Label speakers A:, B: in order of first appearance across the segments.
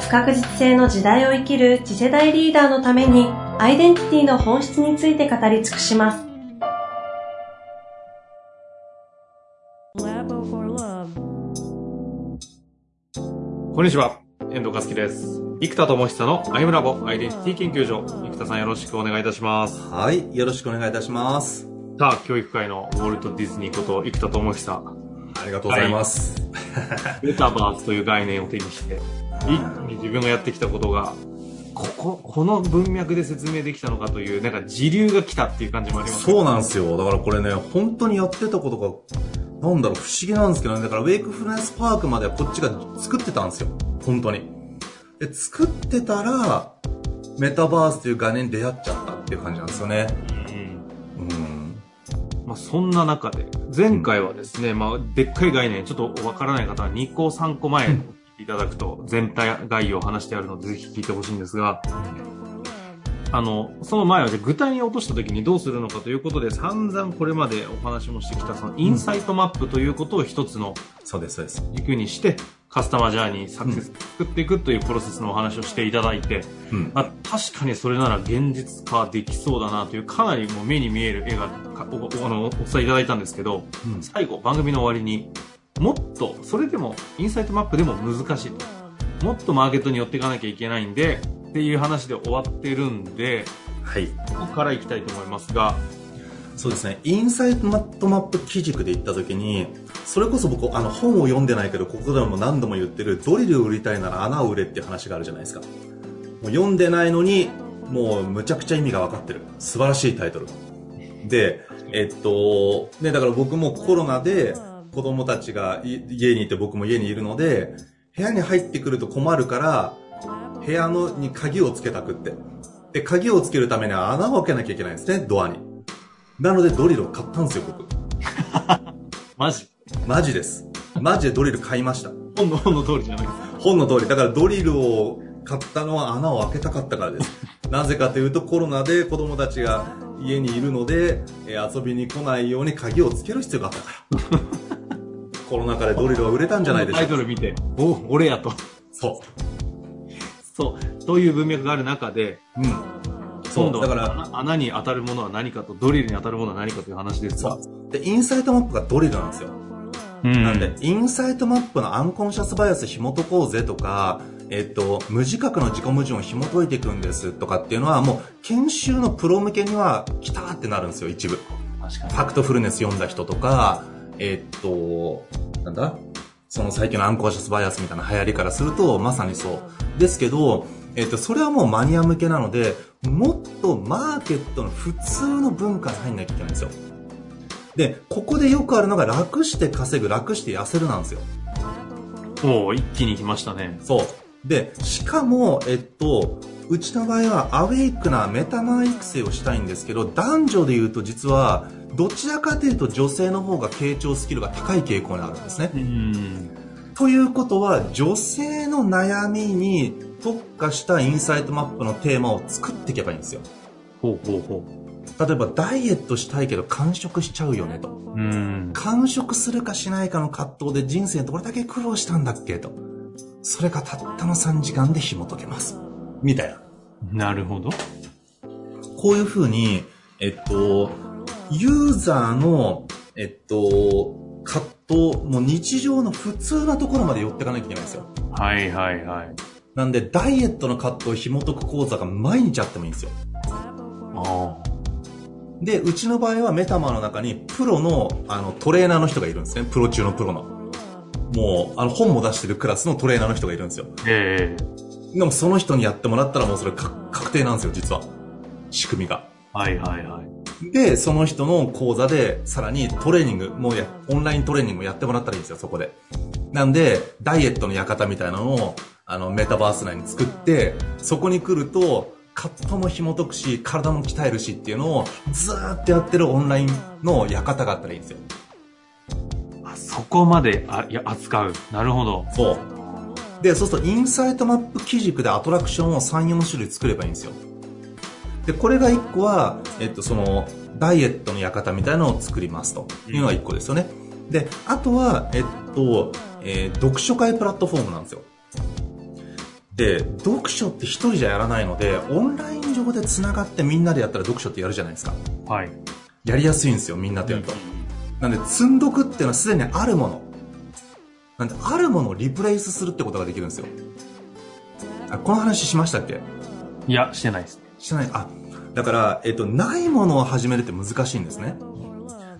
A: 不確実性の時代を生きる次世代リーダーのためにアイデンティティの本質について語り尽くします。
B: こんにちは、遠藤和樹です。生田智久のアイムラボアイデンティティ研究所。生田さんよろしくお願いいたします。
C: はい、よろしくお願いいたします。
B: さあ、教育界のウォルト・ディズニーこと生田智久。
C: ありがとうございます。
B: はい、メタバースという概念を手にして、一気に自分がやってきたことが、ここ、この文脈で説明できたのかという、なんか時流が来たっていう感じもあります、
C: ね、そうなんですよ。だからこれね、本当にやってたことが、なんだろう、不思議なんですけどね。だからウェイクフルネスパークまではこっちが作ってたんですよ。本当に。で、作ってたら、メタバースという概念に出会っちゃったっていう感じなんですよね。
B: うん。うん。まあ、そんな中で、前回はですね、うん、まあ、でっかい概念、ちょっとわからない方は2個3個前いただくと全体概要を話してあるのでぜひ聞いてほしいんですが、あの、その前はじゃ具体に落とした時にどうするのかということで散々これまでお話もしてきたそのインサイトマップということを一つの
C: そうです、そうです。
B: 軸にしてカスタマージャーニーサクセス作っていくというプロセスのお話をしていただいて、うん、まあ、確かにそれなら現実化できそうだなというかなりもう目に見える絵がおあのお伝えいただいたんですけど、うん、最後番組の終わりにもっとそれでもインサイトマップでも難しい。ともっとマーケットに寄っていかなきゃいけないんでっていう話で終わってるんで、
C: はい、
B: ここからいきたいと思いますが。
C: そうですね。インサイトマップ基軸で言った時にそれこそ僕あの本を読んでないけどここでも何度も言ってるドリルを売りたいなら穴を売れっていう話があるじゃないですか。もう読んでないのにもうむちゃくちゃ意味が分かってる。素晴らしいタイトル。でえっとねだから僕もコロナで子供たちが家にいて僕も家にいるので、部屋に入ってくると困るから、部屋のに鍵をつけたくって。で、鍵をつけるためには穴を開けなきゃいけないんですね、ドアに。なのでドリルを買ったんですよ、僕。
B: マジ？
C: マジです。マジでドリル買いました。
B: 本の、本の通りじゃない
C: 本の通り。だからドリルを買ったのは穴を開けたかったからです。なぜかというとコロナで子供たちが家にいるので、え遊びに来ないように鍵をつける必要があったから。コロナ禍でドリルは売れたんじゃないでしょうか。
B: タイトル見て、お、俺やと。
C: そ
B: う。そう。という文脈がある中で、
C: うん。
B: そう。だから、穴に当たるものは何かと、ドリルに当たるものは何かという話ですが。
C: で、インサイトマップがドリルなんですよ。うん、なんで、インサイトマップのアンコンシャスバイアス紐解こうぜとか、えっと、無自覚の自己矛盾を紐解いていくんですとかっていうのは、もう、研修のプロ向けには、来たってなるんですよ、一部。ファクトフルネス読んだ人とか、えー、っと、なんだ？その最近のアンコーシャスバイアスみたいな流行りからすると、まさにそう。ですけど、えっと、それはもうマニア向けなので、もっとマーケットの普通の文化に入んなきゃいけないんですよ。で、ここでよくあるのが楽して稼ぐ、楽して痩せるなんですよ。
B: おお一気に来ましたね。
C: そう。で、しかも、えっと、うちの場合はアウェイクなメタマー育成をしたいんですけど、男女で言うと実は、どちらかというと女性の方が傾聴スキルが高い傾向にあるんですね。ということは女性の悩みに特化したインサイトマップのテーマを作っていけばいいんですよ。
B: ほうほうほ
C: う。例えばダイエットしたいけど完食しちゃうよねと。完食するかしないかの葛藤で人生どれだけ苦労したんだっけと。それがたったの3時間で紐解けます。みたいな。
B: なるほど。
C: こういうふうに、えっと、ユーザーの、えっと、葛藤、もう日常の普通なところまで寄っていかなきゃいけないんですよ。
B: はいはいはい。
C: なんで、ダイエットの葛藤を紐解く講座が毎日あってもいいんですよ。
B: ああ。
C: で、うちの場合はメタマの中にプロのあのトレーナーの人がいるんですね。プロ中のプロの。もう、あの本も出してるクラスのトレーナーの人がいるんですよ。
B: ええ
C: ー、でもその人にやってもらったらもうそれ確定なんですよ、実は。仕組みが。
B: はいはいはい。
C: で、その人の講座で、さらにトレーニング、もうや、オンライントレーニングもやってもらったらいいんですよ、そこで。なんで、ダイエットの館みたいなのを、あの、メタバース内に作って、そこに来ると、カットも紐解くし、体も鍛えるしっていうのをずーっとやってるオンラインの館があったらいいんですよ。
B: あ、そこまで、あ、いや、扱う。なるほど。
C: そう。で、そうするとインサイトマップ基軸でアトラクションを3、4種類作ればいいんですよ。で、これが1個は、えっと、その、ダイエットの館みたいなのを作りますというのが1個ですよね。で、あとは、えっと、えー、読書会プラットフォームなんですよ。で、読書って一人じゃやらないので、オンライン上で繋がってみんなでやったら読書ってやるじゃないですか。
B: はい。
C: やりやすいんですよ、みんなとやると。なんで、積んどくっていうのはすでにあるもの。なんで、あるものをリプレイスするってことができるんですよ。あ、この話しましたっけ？
B: いや、してないです。
C: してない？あ、だから、えっと、ないものを始めるって難しいんですね。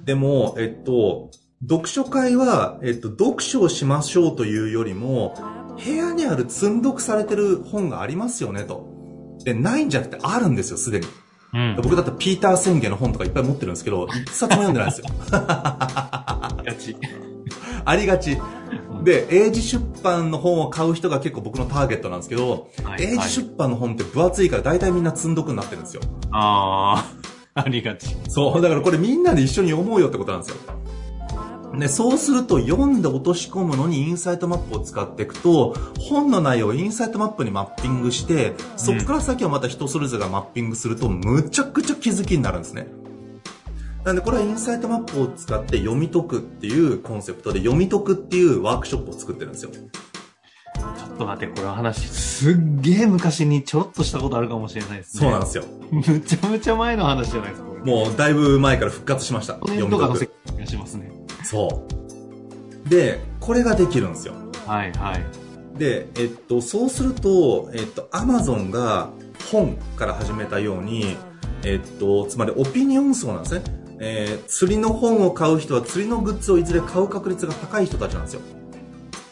C: でも、えっと、読書会は、えっと、読書をしましょうというよりも、部屋にある積んどくされてる本がありますよね、と。で、ないんじゃなくてあるんですよ、すでに。うん、僕だったらピーター宣言の本とかいっぱい持ってるんですけど、一冊も読んでないんですよ。
B: ありがち。
C: ありがち。で、英字出版の本を買う人が結構僕のターゲットなんですけど、はい、英字出版の本って分厚いから大体みんな積んどくになってるんですよ。
B: ああ、ありがち。
C: そう、だからこれみんなで一緒に読もうよってことなんですよ。で、そうすると読んで落とし込むのにインサイトマップを使っていくと、本の内容をインサイトマップにマッピングして、そこから先はまた人それぞれがマッピングすると、むちゃくちゃ気づきになるんですね。なんでこれはインサイトマップを使って読み解くっていうコンセプトで読み解くっていうワークショップを作ってるんですよ。ち
B: ょっと待って、これ話、すっげえ昔にちょっとしたことあるかもしれないです
C: ね。そうなんですよ。
B: むちゃむちゃ前の話じゃないですか。
C: もうだいぶ前から復活しました。
B: 読み解く。がしますね。
C: そう。で、これができるんですよ。
B: はいはい。
C: で、えっと、そうすると、えっと、アマゾンが本から始めたように、えっと、つまりオピニオン層なんですね。えー、釣りの本を買う人は釣りのグッズをいずれ買う確率が高い人たちなんですよ。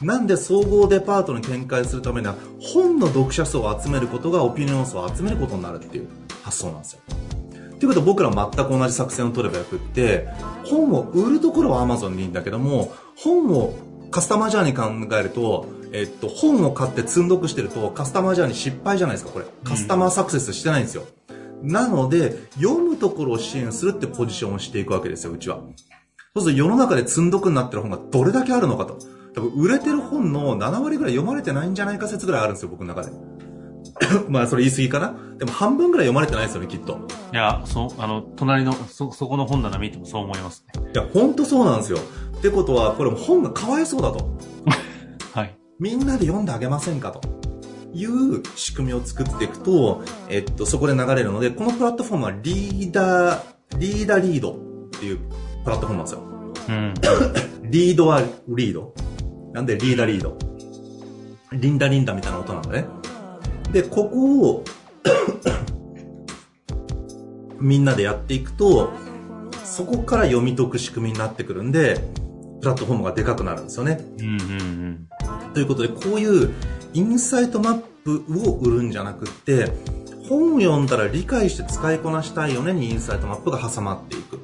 C: なんで総合デパートに展開するためには本の読者層を集めることがオピニオン層を集めることになるっていう発想なんですよ。ということは僕ら全く同じ作戦を取ればよくって、本を売るところは Amazon でいいんだけども、本をカスタマージャーに考えると、えっと、本を買って積んどくしてると、カスタマージャーに失敗じゃないですか、これ。カスタマーサクセスしてないんですよ。うん、なので、読むところを支援するってポジションをしていくわけですよ、うちは。そうすると世の中で積んどくになってる本がどれだけあるのかと。多分売れてる本の7割ぐらい読まれてないんじゃないか説ぐらいあるんですよ、僕の中で。まあ、それ言い過ぎかなでも半分ぐらい読まれてないですよね、きっと。
B: いや、そう、あの、隣の、そ、そこの本棚見てもそう思います
C: ね。いや、ほんとそうなんですよ。ってことは、これも本がかわいそうだと。
B: はい。
C: みんなで読んであげませんかと。いう仕組みを作っていくと、えっと、そこで流れるので、このプラットフォームはリーダー、リーダーリードっていうプラットフォームなんですよ。
B: うん。
C: リードはリード。なんでリーダーリード？リンダリンダみたいな音なんだね。で、ここを みんなでやっていくと、そこから読み解く仕組みになってくるんで、プラットフォームがでかくなるんですよね。
B: うんうんうん、
C: ということで、こういうインサイトマップを売るんじゃなくって、本を読んだら理解して使いこなしたいよねにインサイトマップが挟まっていく。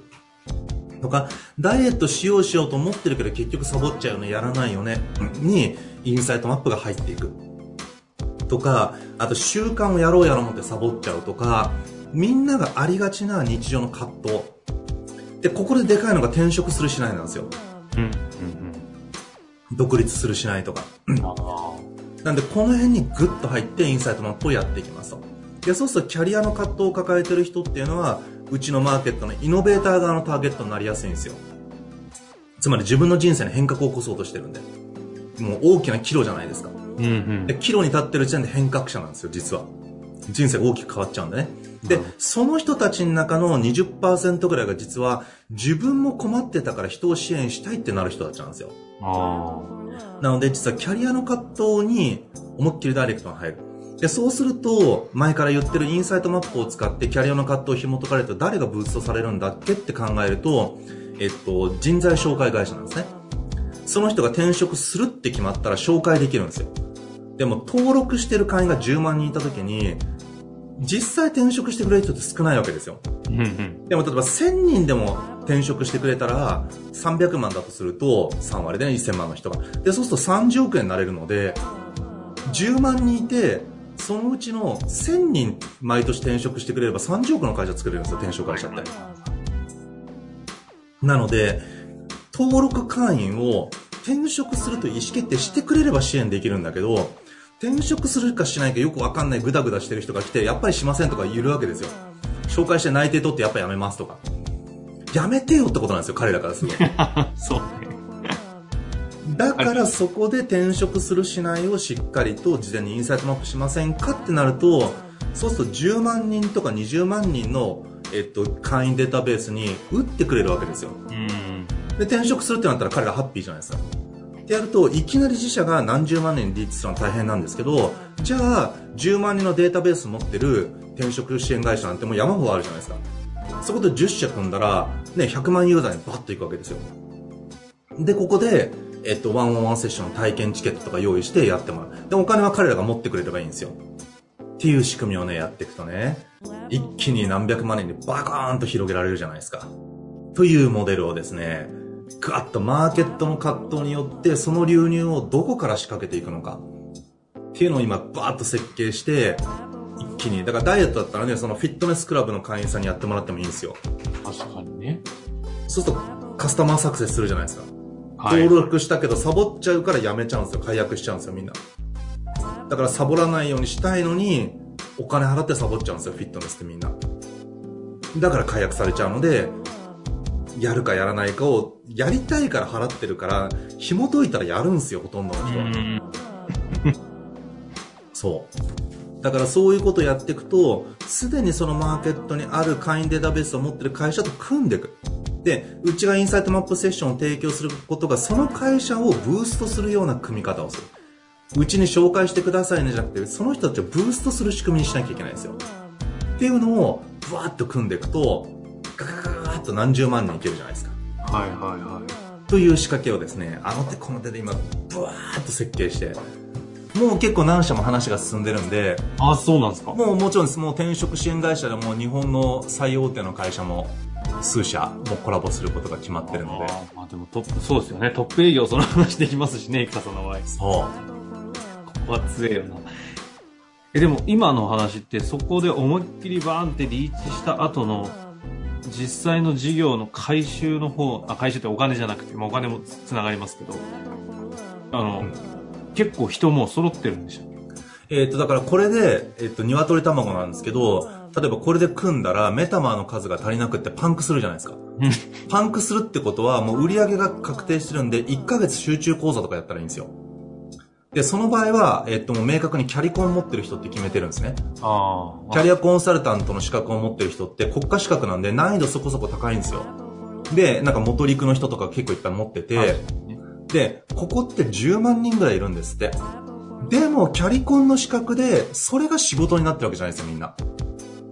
C: とか、ダイエットしようしようと思ってるけど結局サボっちゃうよね、やらないよね、にインサイトマップが入っていく。とか、あと習慣をやろうやろう思ってサボっちゃうとか、みんながありがちな日常の葛藤。で、ここででかいのが転職するしないなんですよ。
B: うん。うん、
C: うん。独立するしないとか。なんで、この辺にグッと入ってインサイトマップをやっていきますと。で、そうするとキャリアの葛藤を抱えてる人っていうのは、うちのマーケットのイノベーター側のターゲットになりやすいんですよ。つまり自分の人生に変革を起こそうとしてるんで。もう大きな岐路じゃないですか。
B: うんうん、
C: で岐路に立ってる時点で変革者なんですよ、実は。人生が大きく変わっちゃうんでね。で、その人たちの中の20%ぐらいが実は自分も困ってたから人を支援したいってなる人たちなんですよ。なので実はキャリアの葛藤に思いっきりダイレクトが入る。で、そうすると、前から言ってるインサイトマップを使ってキャリアの葛藤を紐解かれると誰がブーストされるんだっけ？って考えると、えっと、人材紹介会社なんですね。その人が転職するって決まったら紹介できるんですよ。でも登録してる会員が10万人いた時に、実際転職してくれる人って少ないわけですよ。でも例えば1000人でも転職してくれたら300万だとすると3割で1000万の人が。で、そうすると30億円になれるので、10万人いて、そのうちの1000人毎年転職してくれれば30億の会社作れるんですよ、転職会社って。なので、登録会員を転職すると意思決定してくれれば支援できるんだけど、転職するかしないかよくわかんないグダグダしてる人が来て、やっぱりしませんとか言うわけですよ。紹介して内定取ってやっぱやめますとか。やめてよってことなんですよ、彼らからすると。
B: そうね。
C: だからそこで転職するしないをしっかりと事前にインサイトマップしませんかってなると、そうすると10万人とか20万人の、えっと、会員データベースに打ってくれるわけですよ。で、転職するってなったら彼らハッピーじゃないですか。ってやると、いきなり自社が何十万人にリーチするのは大変なんですけど、じゃあ、10万人のデータベース持ってる転職支援会社なんてもう山ほどあるじゃないですか。そこと10社組んだら、ね、100万ユーザーにバッといくわけですよ。で、ここで、えっと、ワンオンワンセッションの体験チケットとか用意してやってもらう。で、お金は彼らが持ってくれればいいんですよ。っていう仕組みをね、やっていくとね、一気に何百万人でバカーンと広げられるじゃないですか。というモデルをですね、ガッとマーケットの葛藤によってその流入をどこから仕掛けていくのか。っていうのを今バーッと設計して一気に。だからダイエットだったらねそのフィットネスクラブの会員さんにやってもらってもいいんですよ。
B: 確かにね。
C: そうするとカスタマーサクセスするじゃないですか、はい、登録したけどサボっちゃうからやめちゃうんですよ。解約しちゃうんですよみんな。だからサボらないようにしたいのにお金払ってサボっちゃうんですよフィットネスってみんな。だから解約されちゃうのでやるかやらないかをやりたいから払ってるから紐解いたらやるんすよほとんどの人は。そう。だからそういうことをやっていくとすでにそのマーケットにある会員データベースを持ってる会社と組んでいく。でうちがインサイトマップセッションを提供することがその会社をブーストするような組み方をする。うちに紹介してくださいねじゃなくてその人たちをブーストする仕組みにしなきゃいけないんですよ。っていうのをブワーッと組んでいくとッと何十万人いけるじゃないですか。
B: はいはいはい。
C: という仕掛けをですねあの手この手で今ブワーッと設計してもう結構何社も話が進んでるんで
B: あそうなんですか。
C: もうもちろんです。もう転職支援会社でも日本の最大手の会社も数社もコラボすることが決まってるので。
B: まあでもトップそうですよね。トップ営業その話できますしね生田さんの場合。
C: そう。
B: ここは強いよな。えでも今の話ってそこで思いっきりバーンってリーチした後の実際の事業の回収の方あ回収ってお金じゃなくて、まあ、お金もつながりますけど。あの、うん、結構人も揃ってるんでしょ？
C: えっ、と、だからこれで、えっ、ー、と、鶏卵なんですけど、例えばこれで組んだら、メタマーの数が足りなくってパンクするじゃないですか。パンクするってことは、もう売り上げが確定してるんで、1ヶ月集中講座とかやったらいいんですよ。で、その場合は、えっと、もう明確にキャリコン持ってる人って決めてるんですね。
B: あ
C: キャリアコンサルタントの資格を持ってる人って国家資格なんで難易度そこそこ高いんですよ。で、なんか元陸の人とか結構いっぱい持ってて、で、ここって10万人ぐらいいるんですって。でも、キャリコンの資格で、それが仕事になってるわけじゃないですよ、みんな。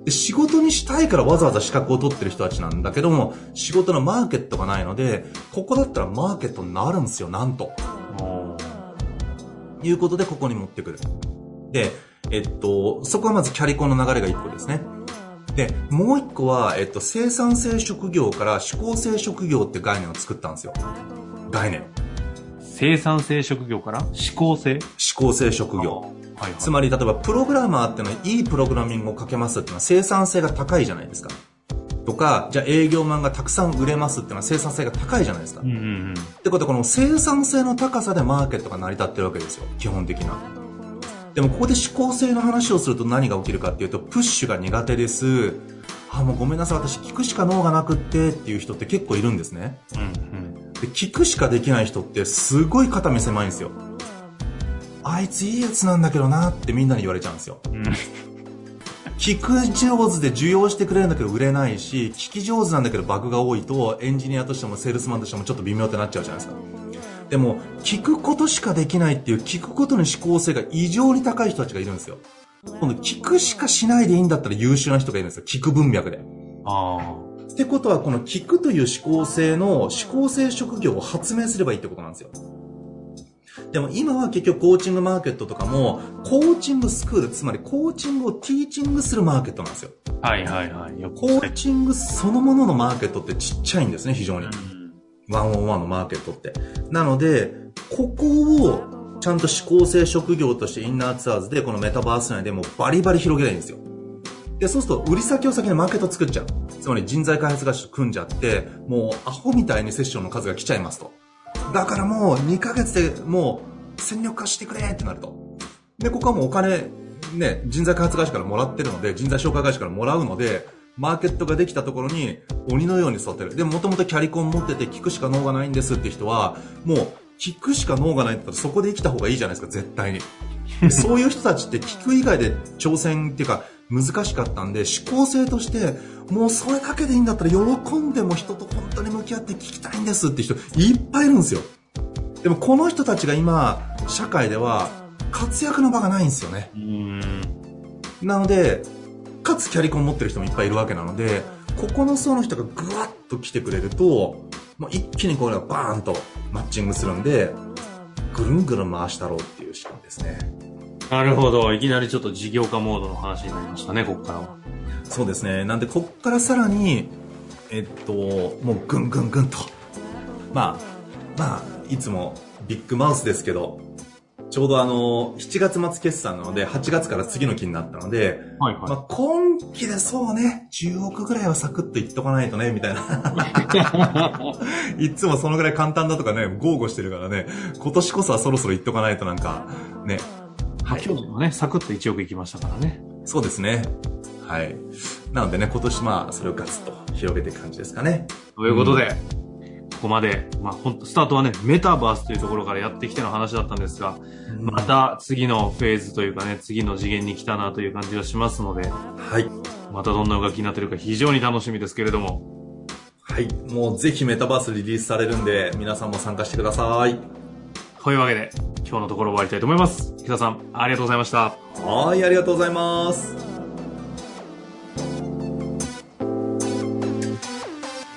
C: で仕事にしたいからわざわざ資格を取ってる人たちなんだけども、仕事のマーケットがないので、ここだったらマーケットになるんですよ、なんと。いうことでここに持ってくる。で、えっと、そこはまずキャリコンの流れが1個ですね。で、もう1個は、えっと、生産性職業から思考性職業って概念を作ったんですよ。概念。
B: 生産性職業から？思考性？思
C: 考性職業。はいはい、つまり、例えば、プログラマーってのは、いいプログラミングをかけますっていうのは生産性が高いじゃないですか。とか、じゃあ営業マンがたくさん売れますっていうのは生産性が高いじゃないですか。うんうんうん、ってことはこの生産性の高さでマーケットが成り立ってるわけですよ。基本的な。でもここで思考性の話をすると何が起きるかっていうと、プッシュが苦手です。あ、もうごめんなさい、私聞くしか脳がなくってっていう人って結構いるんですね。うんうん、で聞くしかできない人ってすごい肩身狭いんですよ。あいついいやつなんだけどなってみんなに言われちゃうんですよ。うん聞く上手で需要してくれるんだけど売れないし、聞き上手なんだけどバグが多いと、エンジニアとしてもセールスマンとしてもちょっと微妙ってなっちゃうじゃないですか。でも、聞くことしかできないっていう、聞くことの思考性が異常に高い人たちがいるんですよ。今度、聞くしかしないでいいんだったら優秀な人がいるんですよ。聞く文脈で。
B: あ
C: あ。ってことは、この聞くという思考性の思考性職業を発明すればいいってことなんですよ。でも今は結局コーチングマーケットとかも、コーチングスクール、つまりコーチングをティーチングするマーケットなんですよ。
B: はいはいはい。
C: コーチングそのもののマーケットってちっちゃいんですね、非常に。ワンオンワンのマーケットって。なので、ここをちゃんと指向性職業としてインナーツアーズでこのメタバース内でもうバリバリ広げたいんですよ。で、そうすると売り先を先にマーケット作っちゃう。つまり人材開発会社と組んじゃって、もうアホみたいにセッションの数が来ちゃいますと。だからもう2ヶ月でもう戦力化してくれってなると。で、ここはもうお金、ね、人材開発会社からもらってるので、人材紹介会社からもらうので、マーケットができたところに鬼のように育てる。でももともとキャリコン持ってて聞くしか脳がないんですって人は、もう聞くしか脳がないんだったらそこで生きた方がいいじゃないですか、絶対に。そういう人たちって聞く以外で挑戦っていうか難しかったんで、思考性として、もうそれだけでいいんだったら喜んでも人と本当に向き合って聞きたいんですって人いっぱいいるんですよ。でもこの人たちが今、社会では活躍の場がないんですよね。なので、かつキャリコン持ってる人もいっぱいいるわけなので、ここの層の人がぐわっと来てくれると、もう一気にこれがバーンとマッチングするんで、ぐるんぐるん回したろうっていう仕組みですね。
B: なるほど。いきなりちょっと事業化モードの話になりましたね、ここからは。
C: そうですね。なんで、こっからさらに、えっと、もうぐんぐんぐんと。まあ、まあ、いつもビッグマウスですけど、ちょうどあの、7月末決算なので、8月から次の期になったので、はいはい、まあ、今期でそうね、10億ぐらいはサクッといっとかないとね、みたいな。いつもそのぐらい簡単だとかね、豪語してるからね、今年こそはそろそろいっとかないとなんか、ね。
B: はい、去年はね、サクッと1億いきましたからね。
C: そうですね。はい。なのでね、今年まあ、それをガツッと広げていく感じですかね。
B: ということで、うんここまで、まあ、スタートはね、メタバースというところからやってきての話だったんですが、また次のフェーズというかね、次の次元に来たなという感じがしますので、
C: はい。
B: またどんな動きになってるか非常に楽しみですけれども。
C: はい。もうぜひメタバースリリースされるんで、皆さんも参加してください。
B: というわけで、今日のところ終わりたいと思います。木田さん、ありがとうございました。
C: はい、ありがとうございます。